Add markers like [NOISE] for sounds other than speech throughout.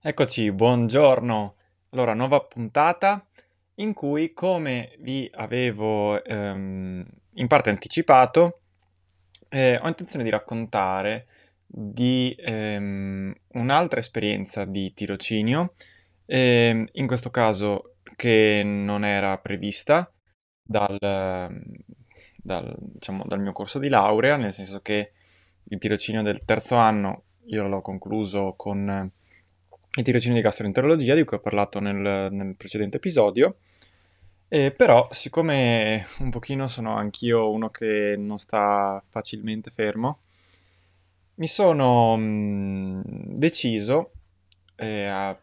Eccoci, buongiorno. Allora, nuova puntata in cui, come vi avevo ehm, in parte anticipato, eh, ho intenzione di raccontare di ehm, un'altra esperienza di tirocinio, ehm, in questo caso che non era prevista dal, dal, diciamo, dal mio corso di laurea, nel senso che il tirocinio del terzo anno io l'ho concluso con il tirocinio di gastroenterologia di cui ho parlato nel, nel precedente episodio. Eh, però, siccome un pochino sono anch'io uno che non sta facilmente fermo, mi sono mh, deciso, eh, a,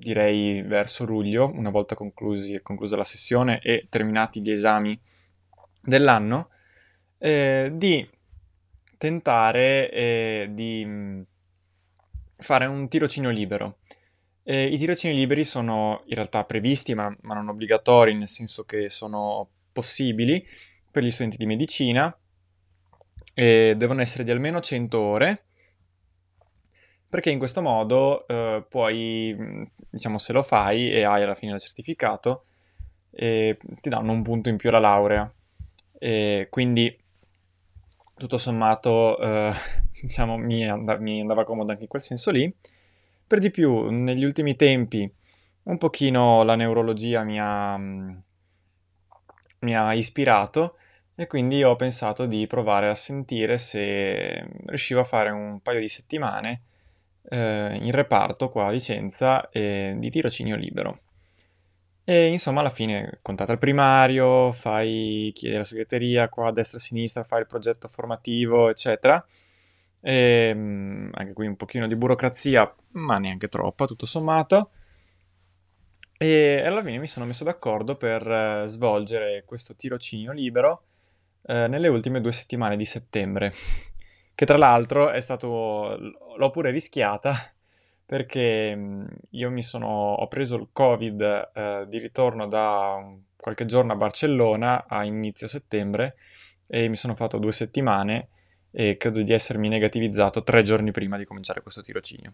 direi verso luglio, una volta conclusi, conclusa la sessione e terminati gli esami dell'anno, eh, di tentare eh, di mh, fare un tirocinio libero. Eh, I tirocini liberi sono in realtà previsti, ma, ma, non obbligatori, nel senso che sono possibili per gli studenti di medicina. E devono essere di almeno 100 ore, perché in questo modo eh, puoi, diciamo, se lo fai e hai alla fine il certificato, eh, ti danno un punto in più alla laurea. E quindi, tutto sommato, eh, [LAUGHS] diciamo, mi, and- mi andava comodo anche in quel senso lì. Per di più, negli ultimi tempi, un pochino la neurologia mi ha, mi ha ispirato e quindi ho pensato di provare a sentire se riuscivo a fare un paio di settimane eh, in reparto qua a Vicenza eh, di tirocinio libero. E insomma, alla fine contatta il primario, fai, chiedi alla segreteria qua a destra e a sinistra, fai il progetto formativo, eccetera. E, ehm, anche qui un pochino di burocrazia, ma neanche troppa, tutto sommato. E alla fine mi sono messo d'accordo per eh, svolgere questo tirocinio libero eh, nelle ultime due settimane di settembre, [LAUGHS] che tra l'altro è stato... l'ho pure rischiata perché mm, io mi sono... ho preso il covid eh, di ritorno da qualche giorno a Barcellona a inizio settembre e mi sono fatto due settimane e credo di essermi negativizzato tre giorni prima di cominciare questo tirocinio,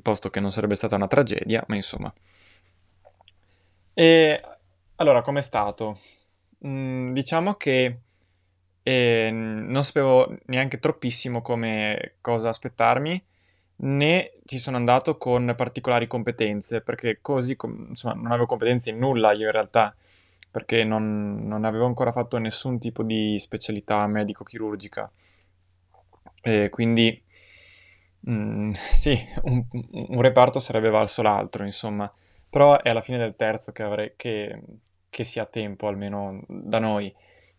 posto che non sarebbe stata una tragedia, ma insomma. E allora, com'è stato? Mm, diciamo che eh, non sapevo neanche troppissimo come cosa aspettarmi, né ci sono andato con particolari competenze, perché così, insomma, non avevo competenze in nulla io in realtà, perché non, non avevo ancora fatto nessun tipo di specialità medico-chirurgica. E quindi mm, [LAUGHS] sì, un, un reparto sarebbe valso l'altro, insomma, però è alla fine del terzo che, avrei, che, che si ha tempo, almeno da noi,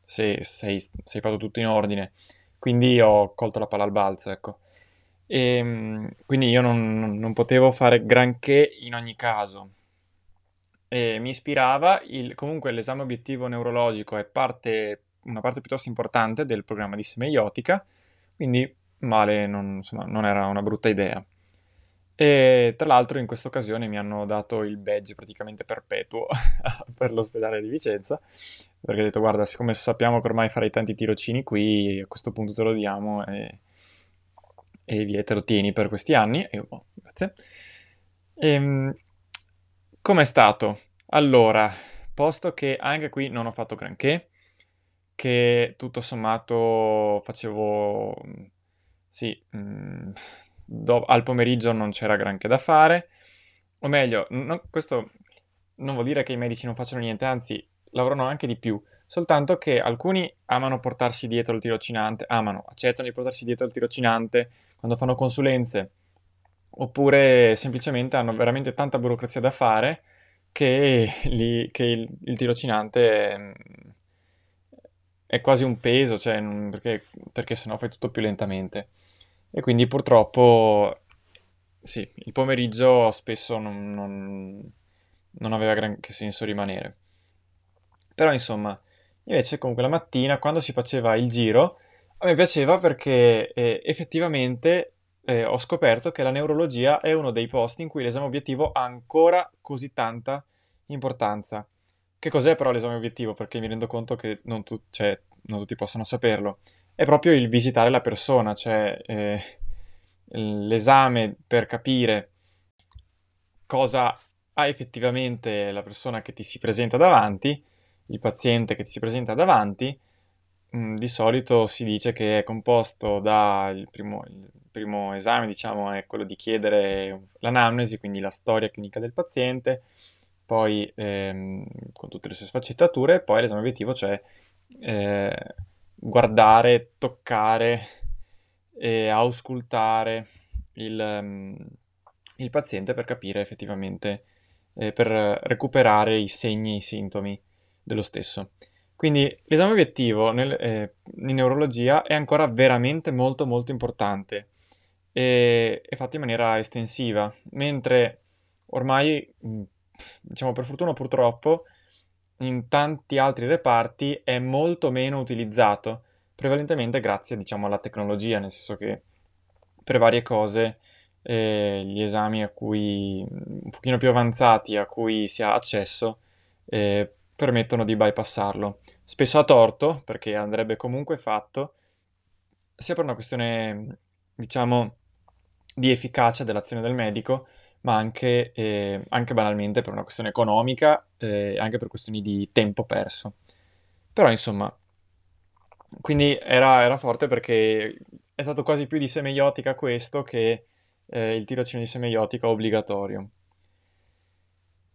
se sei, sei fatto tutto in ordine. Quindi ho colto la palla al balzo, ecco. E, ehm, quindi io non, non potevo fare granché in ogni caso. E mi ispirava, il, comunque l'esame obiettivo neurologico è parte, una parte piuttosto importante del programma di semeiotica, quindi male non, insomma, non era una brutta idea. E tra l'altro in questa occasione mi hanno dato il badge praticamente perpetuo [LAUGHS] per l'ospedale di Vicenza, perché ho detto guarda, siccome sappiamo che ormai farai tanti tirocini qui, a questo punto te lo diamo e, e via, te lo tieni per questi anni. E oh, grazie. E, ehm, com'è stato? Allora, posto che anche qui non ho fatto granché, che tutto sommato facevo sì, mhmm, do al pomeriggio non c'era granché da fare, o meglio, no questo non vuol dire che i medici non facciano niente, anzi lavorano anche di più, soltanto che alcuni amano portarsi dietro il tirocinante amano, accettano di portarsi dietro il tirocinante quando fanno consulenze, oppure semplicemente hanno veramente tanta burocrazia da fare che [LAUGHS] li che il il tirocinante, mhmm, è quasi un peso, cioè, perché perché se no fai tutto più lentamente. E quindi purtroppo sì, il pomeriggio spesso non, non, non aveva granché senso rimanere. Però insomma, invece comunque la mattina quando si faceva il giro, a me piaceva perché eh, effettivamente eh, ho scoperto che la neurologia è uno dei posti in cui l'esame obiettivo ha ancora così tanta importanza. Che cos'è però l'esame obiettivo? Perché mi rendo conto che non, tu- cioè, non tutti possono saperlo. È proprio il visitare la persona, cioè eh, l'esame per capire cosa ha effettivamente la persona che ti si presenta davanti, il paziente che ti si presenta davanti, mh, mm, di solito si dice che è composto dal primo, primo esame, diciamo, è quello di chiedere l'anamnesi, quindi la storia clinica del paziente, poi ehm, con tutte le sue sfaccettature, e poi l'esame obiettivo, cioè eh, guardare, toccare e auscultare il, um, il paziente per capire effettivamente, eh, per recuperare i segni e i sintomi dello stesso. Quindi l'esame obiettivo nel, eh, in neurologia è ancora veramente molto molto importante e è fatto in maniera estensiva, mentre ormai, diciamo per fortuna o purtroppo, in tanti altri reparti è molto meno utilizzato, prevalentemente grazie diciamo alla tecnologia, nel senso che per varie cose eh, gli esami a cui un pochino più avanzati a cui si ha accesso eh, permettono di bypassarlo. Spesso a torto, perché andrebbe comunque fatto, sia per una questione, diciamo, di efficacia dell'azione del medico, ma anche, eh, anche banalmente per una questione economica e eh, anche per questioni di tempo perso. Però insomma, quindi era, era forte perché è stato quasi più di semeiotica questo che eh, il tirocinio di semeiotica obbligatorio.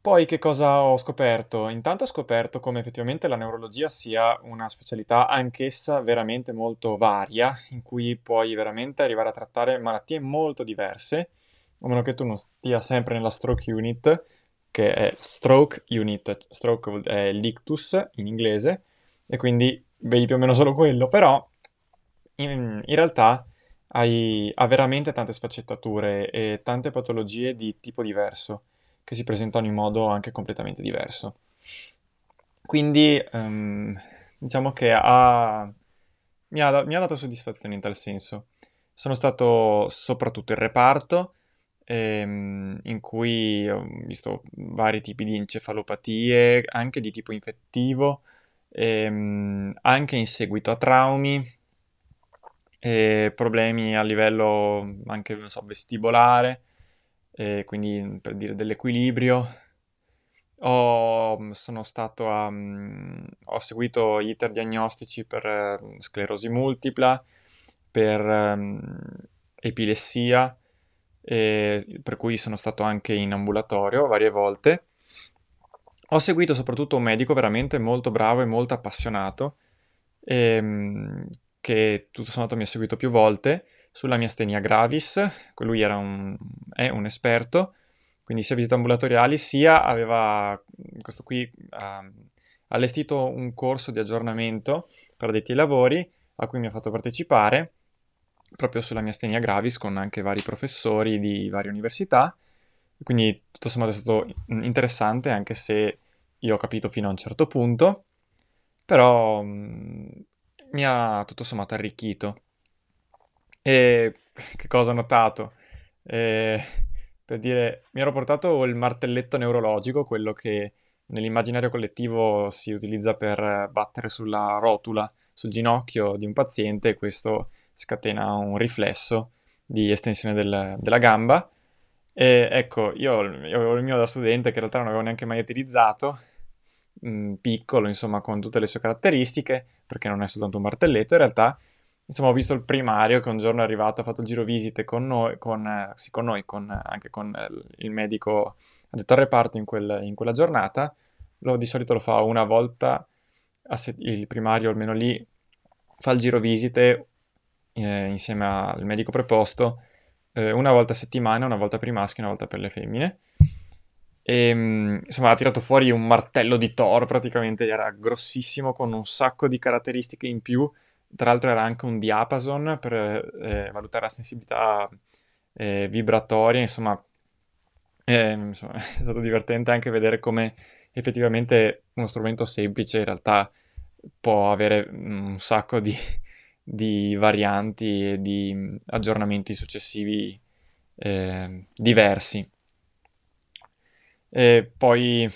Poi che cosa ho scoperto? Intanto ho scoperto come effettivamente la neurologia sia una specialità anch'essa veramente molto varia, in cui puoi veramente arrivare a trattare malattie molto diverse, a meno che tu non stia sempre nella stroke unit, che è stroke unit, stroke è l'ictus in inglese, e quindi vedi più o meno solo quello, però in, in realtà hai, ha veramente tante sfaccettature e tante patologie di tipo diverso che si presentano in modo anche completamente diverso. Quindi um, diciamo che ha, mi, ha, mi, ha, dato soddisfazione in tal senso. Sono stato soprattutto in reparto, ehm, in cui ho visto vari tipi di encefalopatie, anche di tipo infettivo, ehm, anche in seguito a traumi, e problemi a livello anche so, vestibolare eh, quindi per dire dell'equilibrio. Ho, sono stato a, um, ho seguito iter diagnostici per sclerosi multipla, per epilessia, per cui sono stato anche in ambulatorio varie volte. Ho seguito soprattutto un medico veramente molto bravo e molto appassionato, ehm, che tutto sommato mi ha seguito più volte sulla miastenia gravis, lui un, è un esperto, quindi sia visite ambulatoriali sia aveva, questo qui, ha allestito un corso di aggiornamento per addetti ai lavori a cui mi ha fatto partecipare proprio sulla miastenia gravis con anche vari professori di varie università, quindi tutto sommato è stato interessante anche se io ho capito fino a un certo punto, però mh, mi ha tutto sommato arricchito. E [LAUGHS] che cosa ho notato? Eh, per dire, mi ero portato il martelletto neurologico, quello che nell'immaginario collettivo si utilizza per battere sulla rotula, sul ginocchio di un paziente, e questo scatena un riflesso di estensione del, della gamba. E ecco, io, io avevo il mio da studente che in realtà non avevo neanche mai utilizzato, mh, mm, piccolo, insomma, con tutte le sue caratteristiche, perché non è soltanto un martelletto, in realtà Insomma, ho visto il primario che un giorno è arrivato, ha fatto il giro visite con noi, con, eh, sì, con noi, con, anche con eh, il medico addetto al reparto in, quel, in quella giornata. Lo, di solito lo fa una volta, se- il primario almeno lì fa il giro visite eh, insieme al medico preposto eh, una volta a settimana, una volta per i maschi, una volta per le femmine. E, ehm, insomma, ha tirato fuori un martello di Thor, praticamente era grossissimo, con un sacco di caratteristiche in più tra l'altro era anche un diapason per eh, valutare la sensibilità eh, vibratoria, insomma, eh, insomma, [LAUGHS] è stato divertente anche vedere come effettivamente uno strumento semplice in realtà può avere un sacco di, [LAUGHS] di varianti e di aggiornamenti successivi eh, diversi. E poi,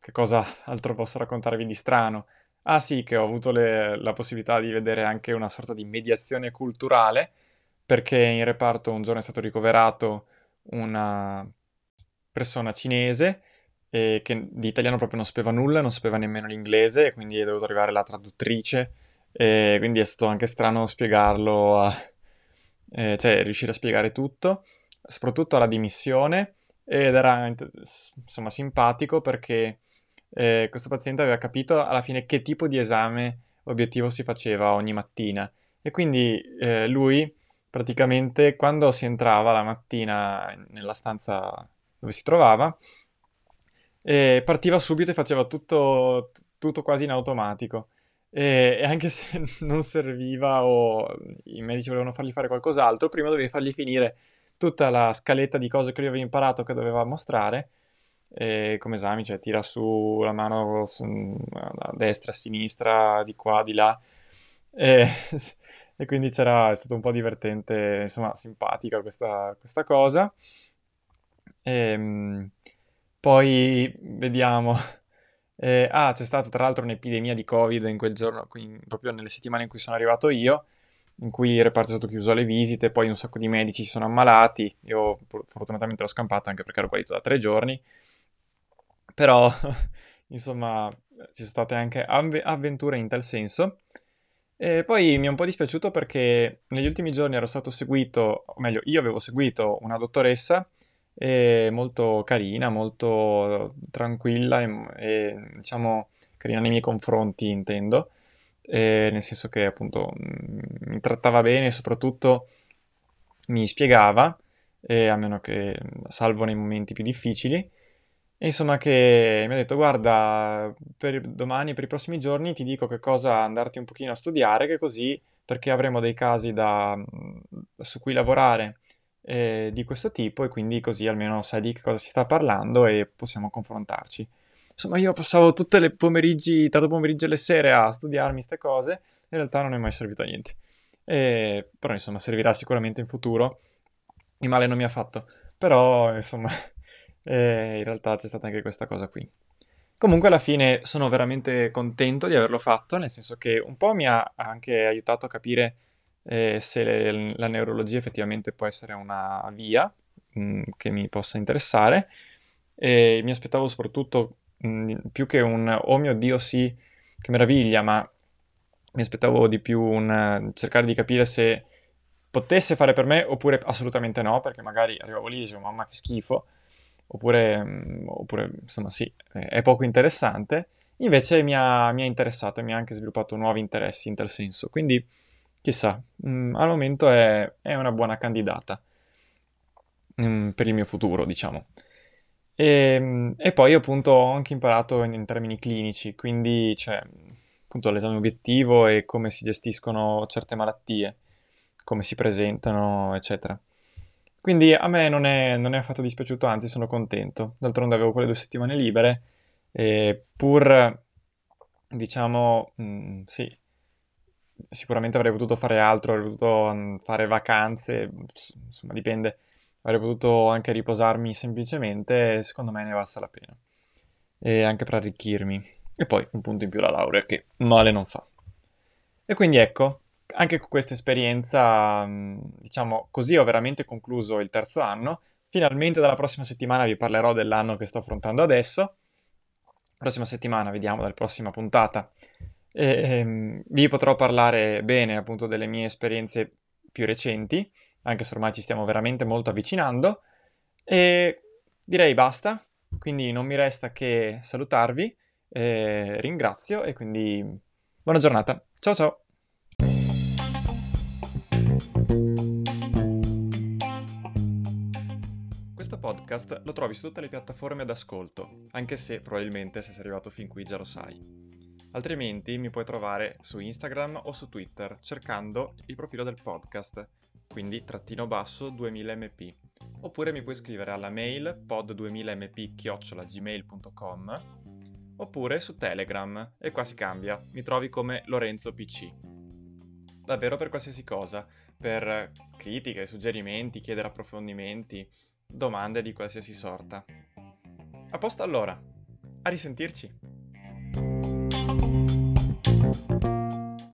che cosa altro posso raccontarvi di strano? Ah sì, che ho avuto le, la possibilità di vedere anche una sorta di mediazione culturale, perché in reparto un giorno è stato ricoverato una persona cinese eh, che di italiano proprio non sapeva nulla, non sapeva nemmeno l'inglese, quindi è dovuta arrivare la traduttrice, e quindi è stato anche strano spiegarlo, a, eh, cioè riuscire a spiegare tutto, soprattutto alla dimissione, ed era insomma simpatico perché eh, questo paziente aveva capito alla fine che tipo di esame obiettivo si faceva ogni mattina e quindi eh, lui praticamente quando si entrava la mattina nella stanza dove si trovava e partiva subito e faceva tutto, tutto quasi in automatico. E, e, anche se [LAUGHS] non serviva o i medici volevano fargli fare qualcos'altro, prima dovevi fargli finire tutta la scaletta di cose che lui aveva imparato che doveva mostrare e come esami, cioè tira su la mano su, a destra, a sinistra, di qua, di là. E, [LAUGHS] e quindi c'era, è stato un po' divertente, insomma, simpatica questa, questa cosa. E, ehm, poi vediamo. [LAUGHS] Eh, ah, c'è stata tra l'altro un'epidemia di Covid in quel giorno, quindi, proprio nelle settimane in cui sono arrivato io, in cui il reparto è stato chiuso alle visite, poi un sacco di medici si sono ammalati. Io fortunatamente l'ho scampata anche perché ero guarito da tre giorni. Però, [LAUGHS] insomma, ci sono state anche avve- avventure in tal senso. E poi mi è un po' dispiaciuto perché negli ultimi giorni ero stato seguito, o meglio, io avevo seguito una dottoressa molto carina, molto tranquilla e, e, diciamo carina nei miei confronti, intendo, e nel senso che appunto mi trattava bene e soprattutto mi spiegava, e a meno che salvo nei momenti più difficili, e insomma che mi ha detto guarda, per domani, per i prossimi giorni ti dico che cosa andarti un pochino a studiare, che così, perché avremo dei casi da, su cui lavorare eh, di questo tipo e quindi così almeno sai di che cosa si sta parlando e possiamo confrontarci. Insomma, io passavo tutte le pomeriggi, tanto pomeriggio e le sere a studiarmi queste cose, in realtà non è mai servito a niente. E, però insomma, servirà sicuramente in futuro. Il male non mi ha fatto, però insomma, eh, in realtà c'è stata anche questa cosa qui. Comunque alla fine sono veramente contento di averlo fatto, nel senso che un po' mi ha anche aiutato a capire eh, se le, la neurologia effettivamente può essere una via mh, mm, che mi possa interessare. E mi aspettavo soprattutto mh, mm, più che un oh mio Dio sì, che meraviglia, ma mi aspettavo di più un cercare di capire se potesse fare per me oppure assolutamente no, perché magari arrivavo lì e dicevo mamma che schifo, oppure, mh, oppure insomma sì, è poco interessante. Invece mi ha, mi ha interessato e mi ha anche sviluppato nuovi interessi in tal senso. Quindi Chissà, mm, al momento è, è una buona candidata mm, per il mio futuro, diciamo. E, mm, e poi appunto ho anche imparato in, in termini clinici, quindi cioè, appunto l'esame obiettivo e come si gestiscono certe malattie, come si presentano, eccetera. Quindi a me non è, non è affatto dispiaciuto, anzi sono contento. D'altronde avevo quelle due settimane libere e pur, diciamo, mh, sì, sicuramente avrei potuto fare altro, avrei potuto mm, fare vacanze, insomma dipende, avrei potuto anche riposarmi semplicemente, secondo me ne valsa la pena. E anche per arricchirmi. E poi un punto in più la laurea, che male non fa. E quindi ecco, anche con questa esperienza, mm, diciamo così, ho veramente concluso il terzo anno. Finalmente dalla prossima settimana vi parlerò dell'anno che sto affrontando adesso. Prossima settimana, vediamo dalla prossima puntata e, ehm, vi potrò parlare bene appunto delle mie esperienze più recenti, anche se ormai ci stiamo veramente molto avvicinando. E direi basta, quindi non mi resta che salutarvi, eh, ringrazio e quindi buona giornata. Ciao ciao! Podcast lo trovi su tutte le piattaforme d'ascolto, anche se probabilmente se sei arrivato fin qui già lo sai. Altrimenti mi puoi trovare su Instagram o su Twitter cercando il profilo del podcast quindi trattino basso 2000mp. Oppure mi puoi scrivere alla mail pod2000mp-gmail.com oppure su Telegram e qua si cambia, mi trovi come Lorenzo PC. Davvero per qualsiasi cosa, per critiche, suggerimenti, chiedere approfondimenti, domande di qualsiasi sorta. A posto allora, a risentirci!